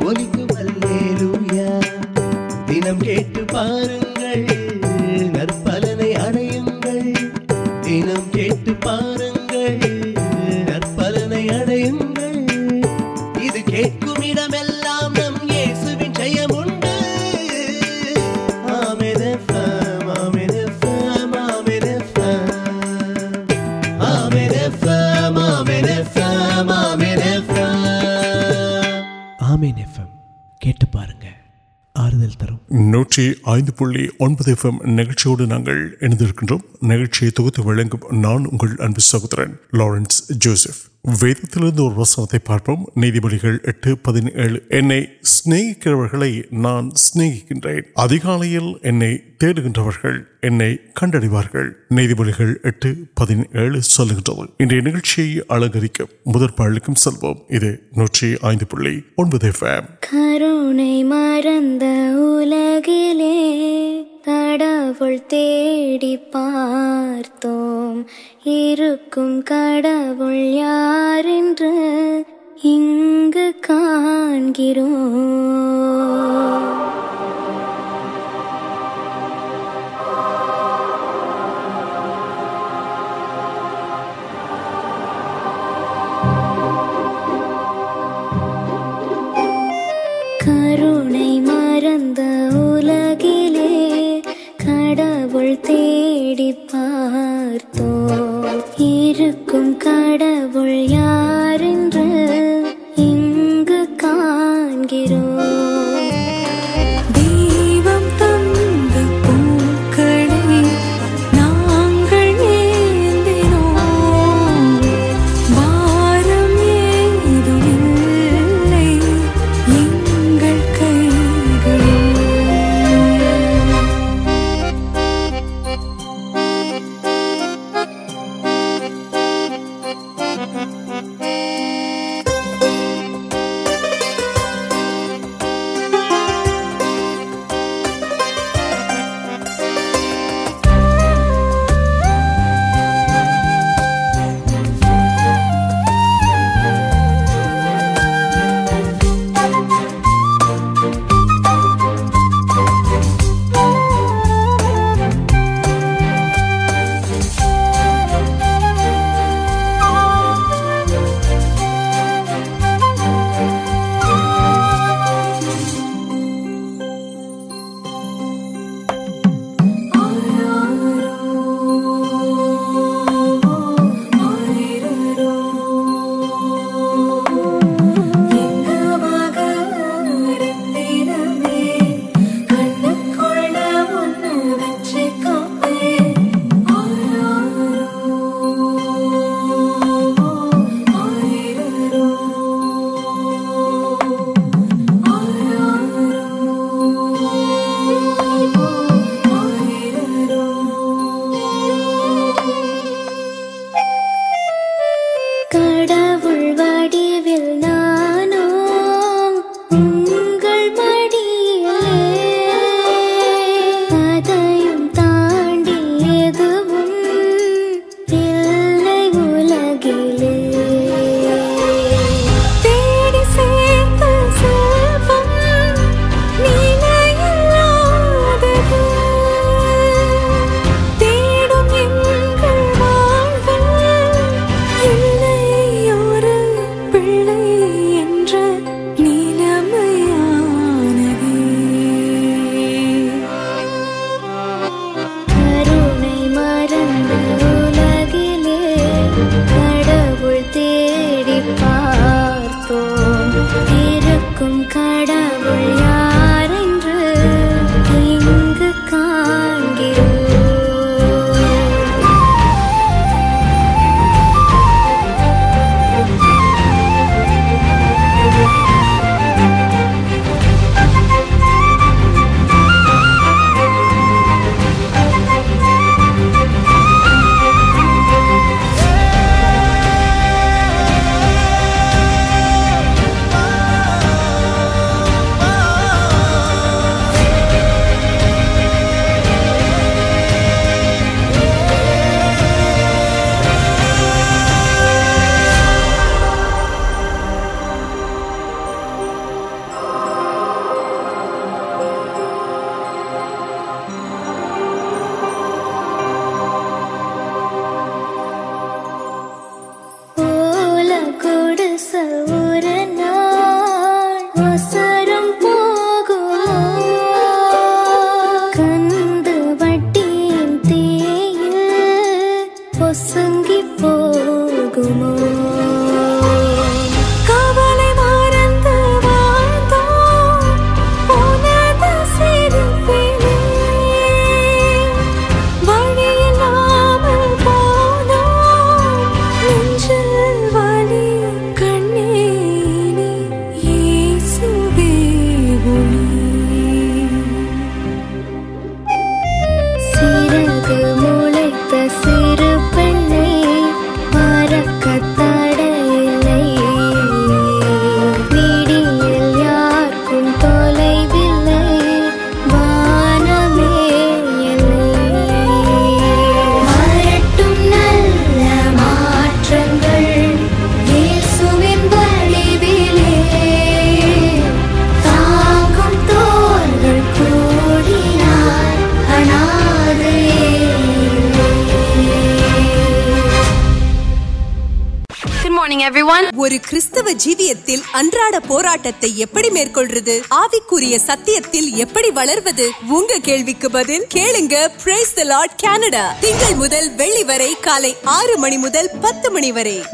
مجھ کو دن پار தரும் நூற்றி ஐந்து புள்ளி ஒன்பது எஃப்எம் நிகழ்ச்சியோடு நாங்கள் இணைந்திருக்கின்றோம் நிகழ்ச்சியை தொகுத்து வழங்கும் நான் உங்கள் அன்பு சகோதரன் லாரன்ஸ் ஜோசப் کارو مرد لڑ پارتو کڑار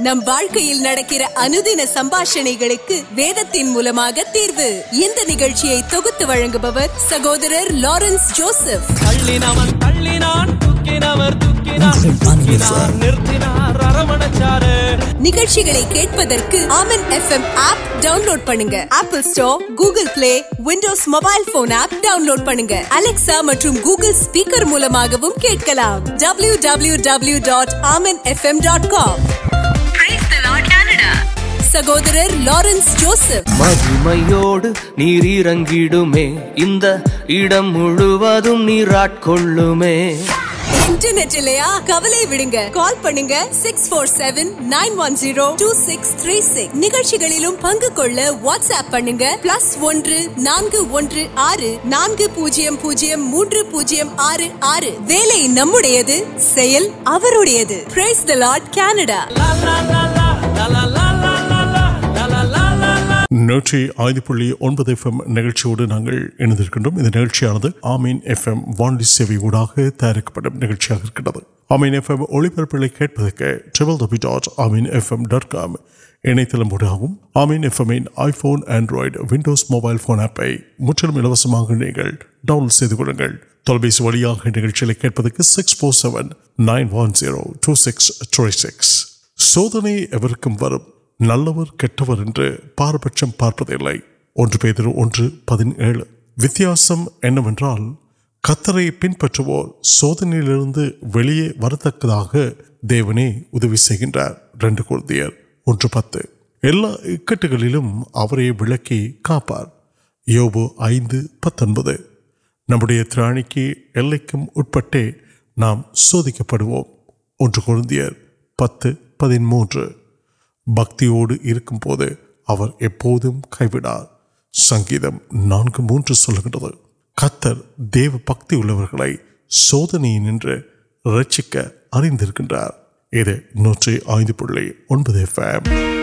نمک سمباشن وید تین موقع تیویبر سہورر لارنس نو ایم آپ ڈون لوڈر مب سہوار لارنگ پہ موجود نمبر نو ایم نوڈیا تیار ڈوڈکے والے سو நல்லவர் கெட்டவர் என்று பாரபட்சம் பார்ப்பதில்லை ஒன்று பேதர் ஒன்று பதினேழு வித்தியாசம் என்னவென்றால் கத்தரை பின்பற்றுவோர் சோதனையிலிருந்து வெளியே வரத்தக்கதாக தேவனே உதவி செய்கின்றார் ரெண்டு குருதியர் ஒன்று பத்து எல்லா இக்கட்டுகளிலும் அவரை விளக்கி காப்பார் யோபு ஐந்து பத்தொன்பது நம்முடைய திராணிக்கு எல்லைக்கும் உட்பட்டே நாம்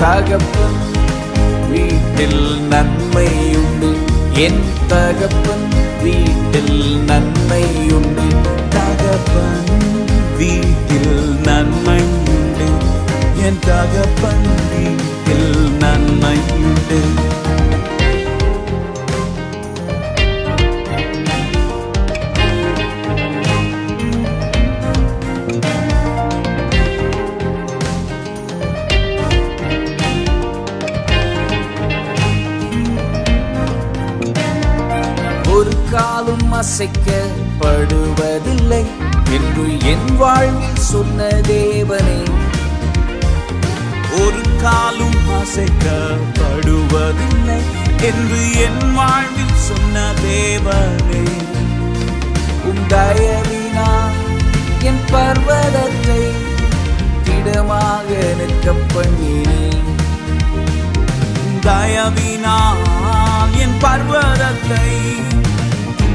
ویمپن ویٹ نئے تک پن ویٹ ننمپن ویٹ ن அசைக்க படுவதில்லை என்று என் வாழ்வில் சொன்ன தேவனே ஒரு காலும் அசைக்க படுவதில்லை என்று என் வாழ்வில் சொன்ன தேவனே உங்கயவினா என் பர்வதத்தை திடமாக நிற்கப்பண்ணினே தயவினால் என் பர்வதத்தை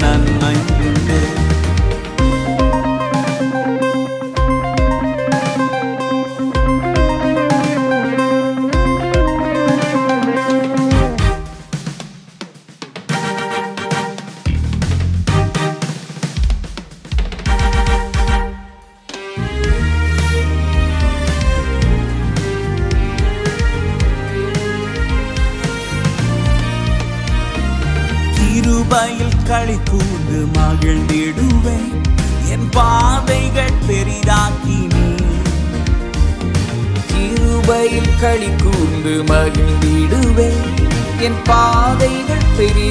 نن نن مہ وغ مس پری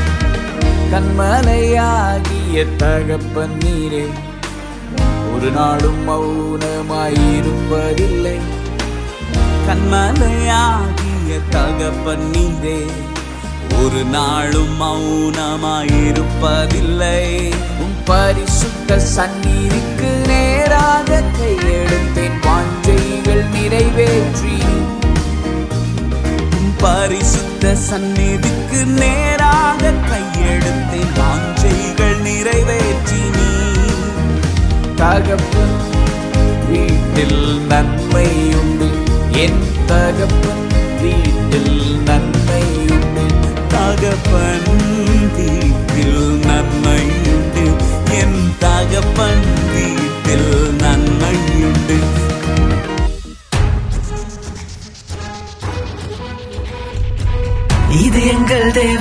தகப்பன் நீரே ஒரு நாளும் மௌனமாயிருப்பதில்லை கண்மலையாகிய தகப்பன் நீரே ஒரு நாளும் மௌனமாயிருப்பதில்லை உம் பரிசுத்த சந்நிதிக்கு நேராக கையெடுத்தேன் வாஞ்சைகள் நிறைவேற்றி உம் پار سنپ نمپل نمبر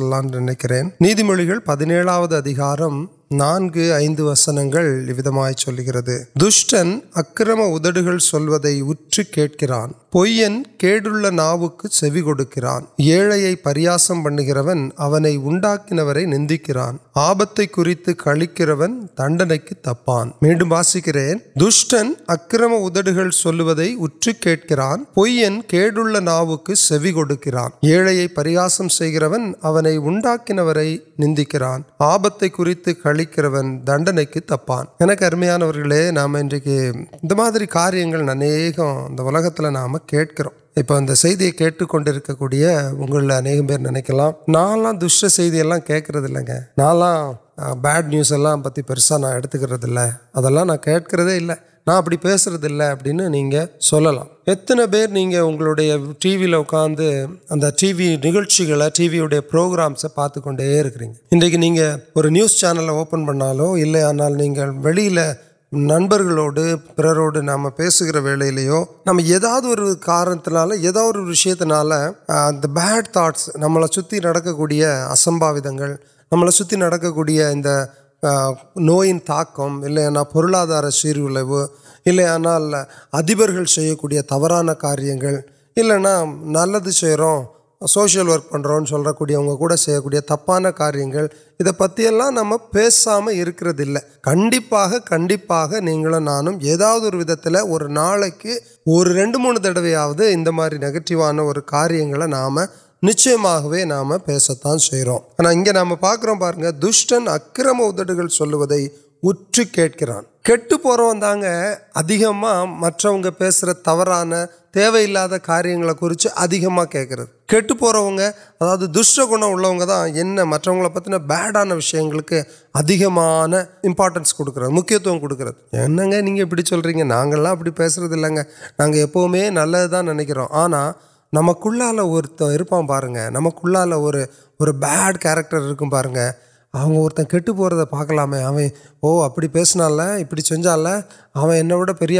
نک کر نئی وس گنگانے پریہاسم پہ نئے گر تنڈنے کی تپان مسکرین دشن اکرم ادھ کر ناوک سے پریاسمن نند آپ அழிக்கிறவன் தண்டனைக்கு தப்பான் எனக்கு அருமையானவர்களே நாம் இன்றைக்கு இந்த மாதிரி காரியங்கள் அநேகம் இந்த உலகத்தில் நாம் கேட்கிறோம் இப்போ அந்த செய்தியை கேட்டுக்கொண்டிருக்கக்கூடிய உங்களில் அநேகம் பேர் நினைக்கலாம் நான்லாம் துஷ்ட செய்தியெல்லாம் கேட்கறது இல்லைங்க நான்லாம் பேட் நியூஸ் எல்லாம் பற்றி பெருசாக நான் எடுத்துக்கிறது இல்லை அதெல்லாம் நான் கேட்கறதே இல்லை ابھی پیسے ابریں اگر ٹی وی اک ٹی وی نیویو پروگرامس پاتے انگی اور نیوز چینل اوپن پڑھا نہ ننبروڈ پہ نام پیسک ویل لو نام یادا کارنتی نمبر اصمبی نمک کو نوکم پھر سلو اِلے نہ تبران کاریہ نل سوشل ورک پنر سلک کو تبان کاریہ پتہ نام پیسام عکرد کنپا کنپا نہیں نام یہ اور رن موبائل ایک مار نو آپ کاریہ نام نچ نام پہرکر دش پتین وشیمنس مکھی کچھ ابھی نل نکاح نمک اور پارن نمک اور بڈ کیرکٹر پارنگ کٹ پہ پاکلام ابھی پیسنال ابھی سنجا پر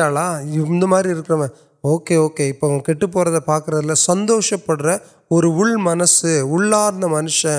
مارکو اوکے اوکے اب کٹ پہ پاک سندو پڑھ رہے انسار منشن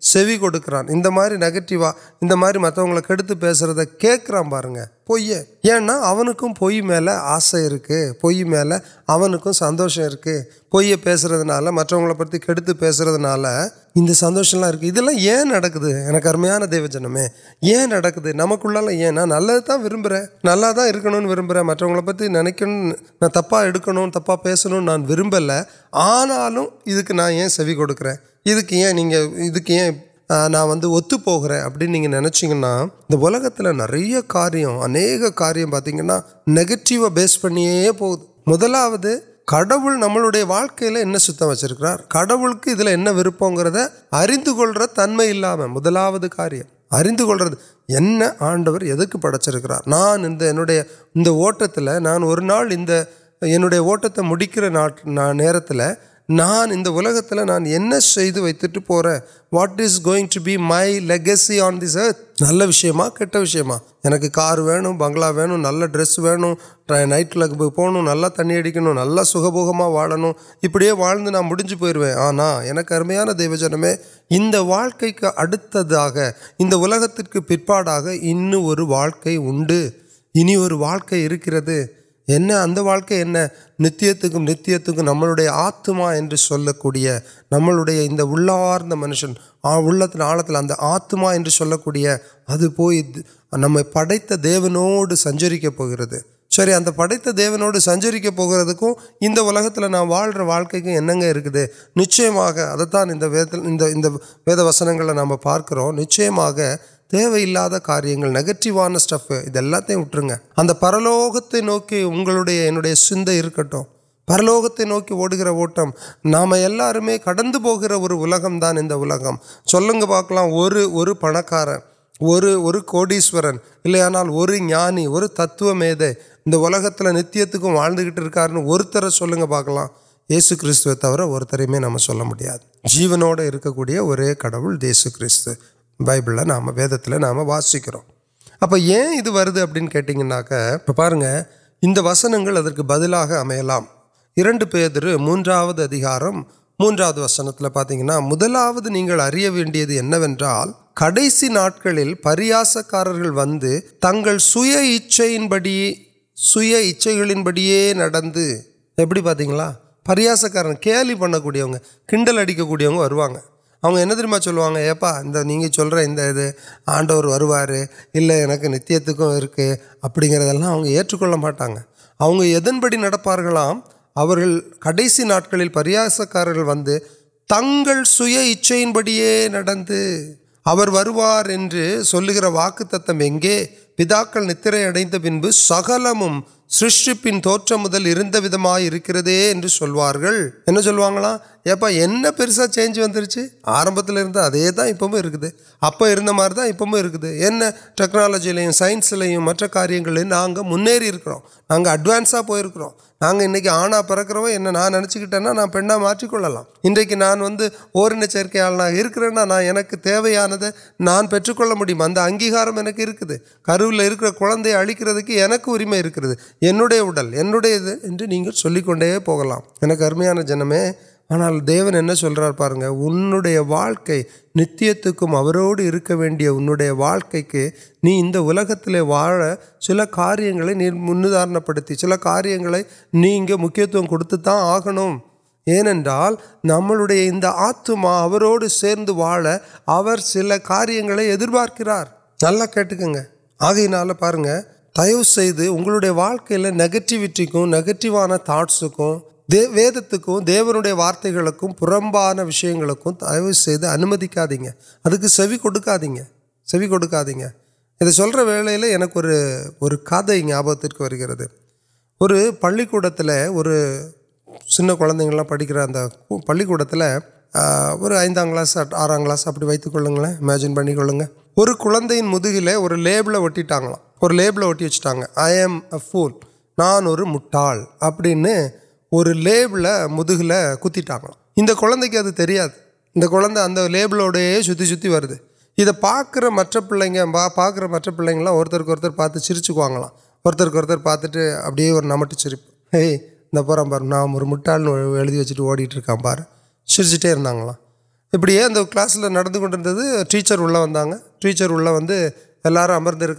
نٹی مارے آسم سندر مطلب دہو جنم نمک نل وغیرہ ورمبر مطلب پہ نک تب تب نا ونال نچ نوکے کڑ ویپنگ اریند تنمل ہوار آڈر پڑچرار نانوت نانوتے میرے نانگ نانت واٹس ٹو بائی لگی آن دِس نل وشیم کٹ وشی کو بگا و نئیٹل پہ نلا تینک نلا سو ابڑی ولانج پوین آنا دہو جنم کے اڑت پاڑ واڑی واقعے اتنا واقع نت نم آیا نملے انار منشن آل تو آتک نم پڑت دیو سکے سر اگر پڑھتا دیوڑ سچری پہلتی نا ولر واقع انچت وید وسنگ نام پارک نچ دیویلا کاریہ نگٹیوان اسٹپت وٹریں اب پر لوکتے نوکی اگند پر لوکتے نوکی اوٹم نام کٹر اور پاک پنکار اور کوڈیشور اور جانی اور تتو ملک نتیہ واضح اور پاکل یہ سیست تو ر اور نام سوا ہے جیونوکے کڑو جیسے کھو بائیبل نام وید تام وسیک اب ادھر ابھی پارن وسک بدل امر پی موجوار موجود وسن پتہ مدلوت نہیں اڑیا کڑ سی نا پریاس کار ویسے تب اچن بڑی سیچنگن بڑی ایپ پریاسکار کھیل پڑک کڑکیں یہ چل رہے آڈر وارے نتیہ ابھی گرد ادن بڑی نام کڑ سی نل پریہسکار وی ترچین بڑی وار گر واقع پتر بن بہ سکل سشپن توٹ ملکار چینج ونچ آر امر ٹیکنالج لائنس لوگ کاریہ میری اڈوانسا پوکی آنا پھر نا نچا نہ کڑکر کی میں انڈیا اڑ چلے پوکیا جنم آنا دیو سرپر ان کے نتیہ انہوں یا نہیں الکت واڑ چل کار منتار پڑتی چل کار نہیں کھو نئے انتہو سرد سر کار پارک نل کال پارن دوڈیا واقعی نگٹی نگٹیوان تاٹس کو وید تک دیوی وارتگل پوربان وشیم دی امدیکی ادک سوکادی سوکا دیگیں ادھر ولاکر کت یہ آپ ترکیب پڑھ سال پڑکر پڑھان کلاس آرام کلاس ابھی ولگ اماجن پڑکیں اور کھلے اور لبل وٹا اور لبل وٹی وچہ ایم افل نان ابر لےبل مدل کتنا انیا لڑے سی پاکر ملے گا پاکر ملے گا اور پاتے سرچ کو پاتے اب نمٹ چرپ ان پور نام اور مٹال ویچرکے ابوی کلاسل ٹھیکر ویچر و اللہ امردر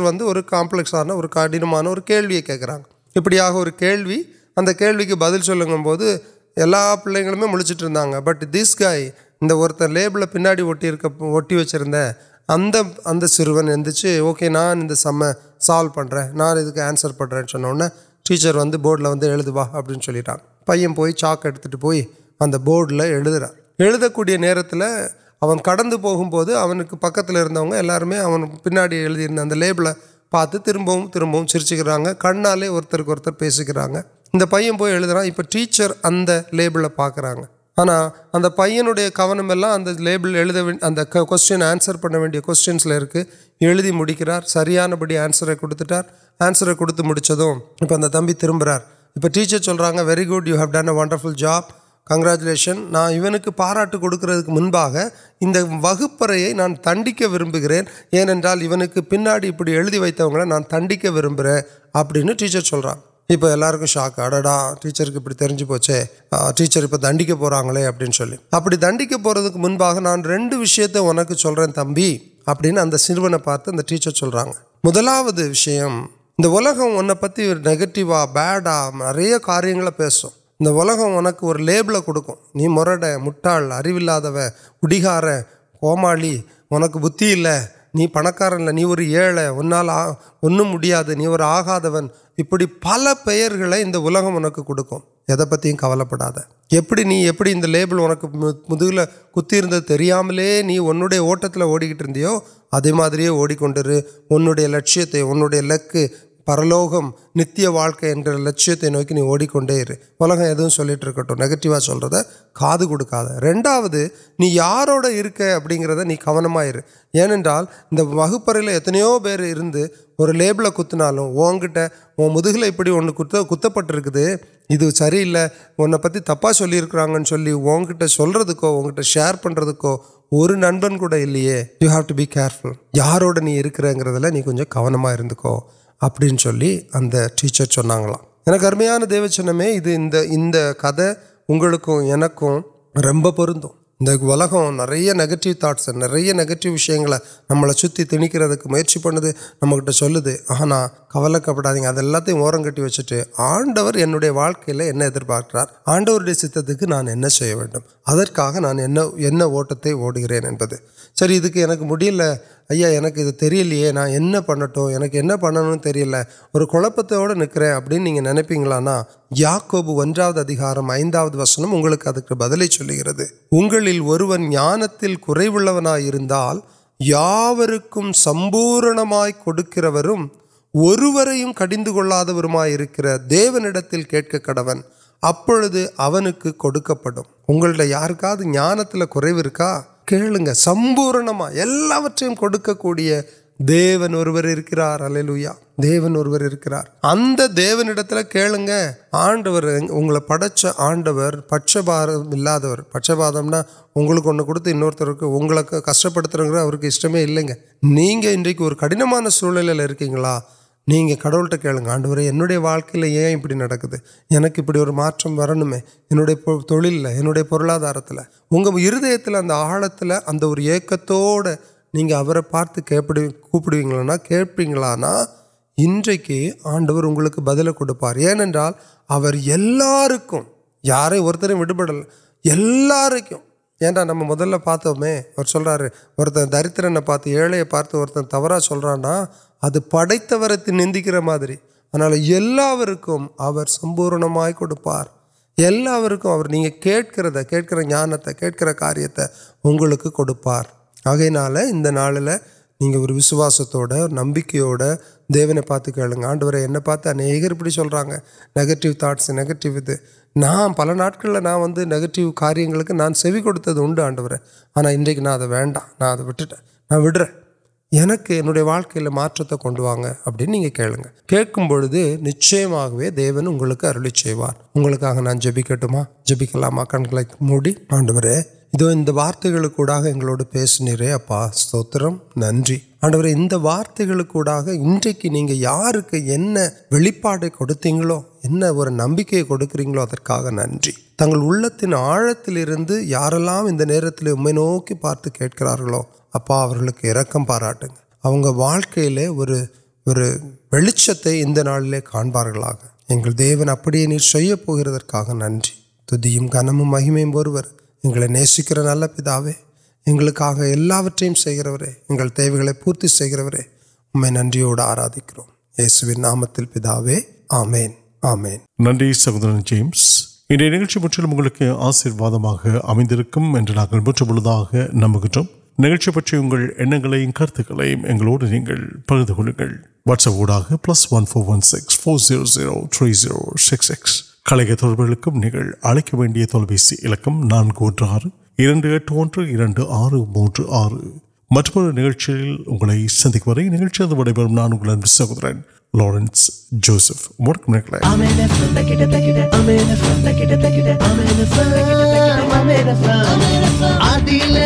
ومپلکسان اور کڑنوان اور کھیلو کھینگ ابھی آگے اگر کھیل کی بدل چل گا پہ ملتی ہے بٹ دِس گائے ان لاڑی وچر ات سنچی اوکے نان سم سالو پڑھ رہے نان کے آنسر پڑھ رہے چھوڑے ٹھیک ویسے بورڈلو ابھی پہن پی چاکی بورڈل اہد کو نر پکت یار پیڑ لاتے تربیت کرا کنالکرا پیان پوئر ٹھیک اب لا پیا کھنم لڑکیا کوشچنسکار سیاح بڑی آنسر کترٹار آنسر کتنے میچ تم تربر ٹچا ویری گڈ یو ہڈرفل جاپ کنراچلشن نا پارا کڑکر کی منبا انڈیک ورب گرے کی پہنا ابھی اِدی وغیرہ نا تنیک وربر ابھی ٹھیک چل رہا ہے شاک اڑ ڈا ٹچر ابھی ترجیح پہچے ٹھیک دن کے پا اولی ابھی دن کے پڑھ کے منبا نان ریڈ وشی سمی اب سات ٹچا ہوشیم انہیں پتی نوٹا نیا کاریہ پیسوں انلکمکر اور لبل کڑکنی مرڑ مٹ اریولار کومالی ان کو بت پنکار می اور آگاد ابھی پل پلک ان کو پتہ کبل پڑا نہیں لبل ان کو ملک کتر تری ملے نہیں انڈیا اوٹترو اے میڈیکتے ان کے پھر لوکم نت واقع ہے لچی نوکی نہیں اوڑکیں ادوٹ کروک ابھی کال وغیرہ اتنا پھر اور لےبل کتنا وہ ملک پٹرے ادو سی انہیں پتہ تبکرا چلی وہلو اٹ شروعکو نو یو ہو بیارو نیك کر رہ அப்படின்னு சொல்லி அந்த டீச்சர் சொன்னாங்களாம் எனக்கு அருமையான தேவச்சனமே இது இந்த இந்த கதை உங்களுக்கும் எனக்கும் ரொம்ப பொருந்தும் இந்த உலகம் நிறைய நெகட்டிவ் தாட்ஸை நிறைய நெகட்டிவ் விஷயங்களை நம்மளை சுற்றி திணிக்கிறதுக்கு முயற்சி பண்ணுது நம்மக்கிட்ட சொல்லுது ஆனால் கவலைக்கப்படாதீங்க அது எல்லாத்தையும் ஓரம் கட்டி வச்சுட்டு ஆண்டவர் سر ادک میل ادھر نہ وسنگ بدلے چل گئے اگل یا یوکر سمپور کڑھی کلواد دیو نیل کڑون ابھی کڑھوٹ یا سمر آڈر پڑچ آڈر پچاور پچ پارک کشمیر سک نہیں کڑ کھیل آڈو واقل ابھی نہ ہردی ادھر یہ پارت کونا کلکی آڈر اگل بدل کڑپار ایسا یار اور ابرک یا نم مدل پاتے سر اور دریتر پاترا سلر اب پڑھتے ورت نکر میری آنا سمپرم کو نہیں کھڑے یانک کاریہ کڑپار آگے نا وسواس نمبنے پاتے کل گنو پاتے اردو سلٹیو تاٹس نگٹیو نا پل ناٹک نا ویسے نگٹیو کاریہ نا سوکد آنور آنا انٹر ناڈر ابل کھیل نچ دی ارلی اگلکا نا جبکٹ جبکہ موڑ آڈر وارتگل پیسن نن آڈر ایک وارتگ انجکی یا نمبر کڑکریوک نن تنگ آڑتی یار نئے نوکی پارتکارو اب علی پاراٹ واچتے ایک نالپارے ابڑنی سی نن گنم مہیم اور نیسکر نل پے پورتی سر میں ننیاو آرا دیکھو نام پیتو آمین آمین ننچی آشیواد امید نمبر நிகழ்ச்சி பற்றி உங்கள் எண்ணங்களையும் கருத்துக்களையும் எங்களோடு நீங்கள் பகிர்ந்து கொள்ளுங்கள் வாட்ஸ்அப் ஊடாக plus one four one six four zero zero three zero six six கலைக தொடர்புகளுக்கும் நீங்கள் அழைக்க வேண்டிய தொலைபேசி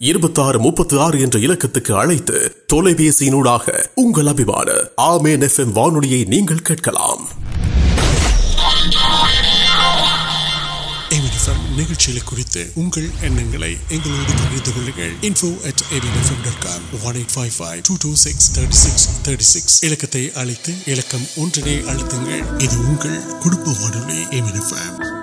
இருபத்தாறு முப்பத்தி ஆறு என்ற இலக்கத்துக்கு அழைத்து தொலைபேசியினூடாக உங்கள் அபிமான ஆமேன் எஃப் எம் வானொலியை நீங்கள் கேட்கலாம் நிகழ்ச்சியில குறித்து உங்கள் எண்ணங்களை எங்களோடு தெரிவித்துக் கொள்ளுங்கள் info at ABF dot com one eight five five two two six thirty six thirty six இலக்கத்தை அழைத்து இலக்கம் ஒன்றினை அழுத்துங்கள் இது உங்கள் குடும்ப வானொலி ஏபிஎஃப் ஃபேம்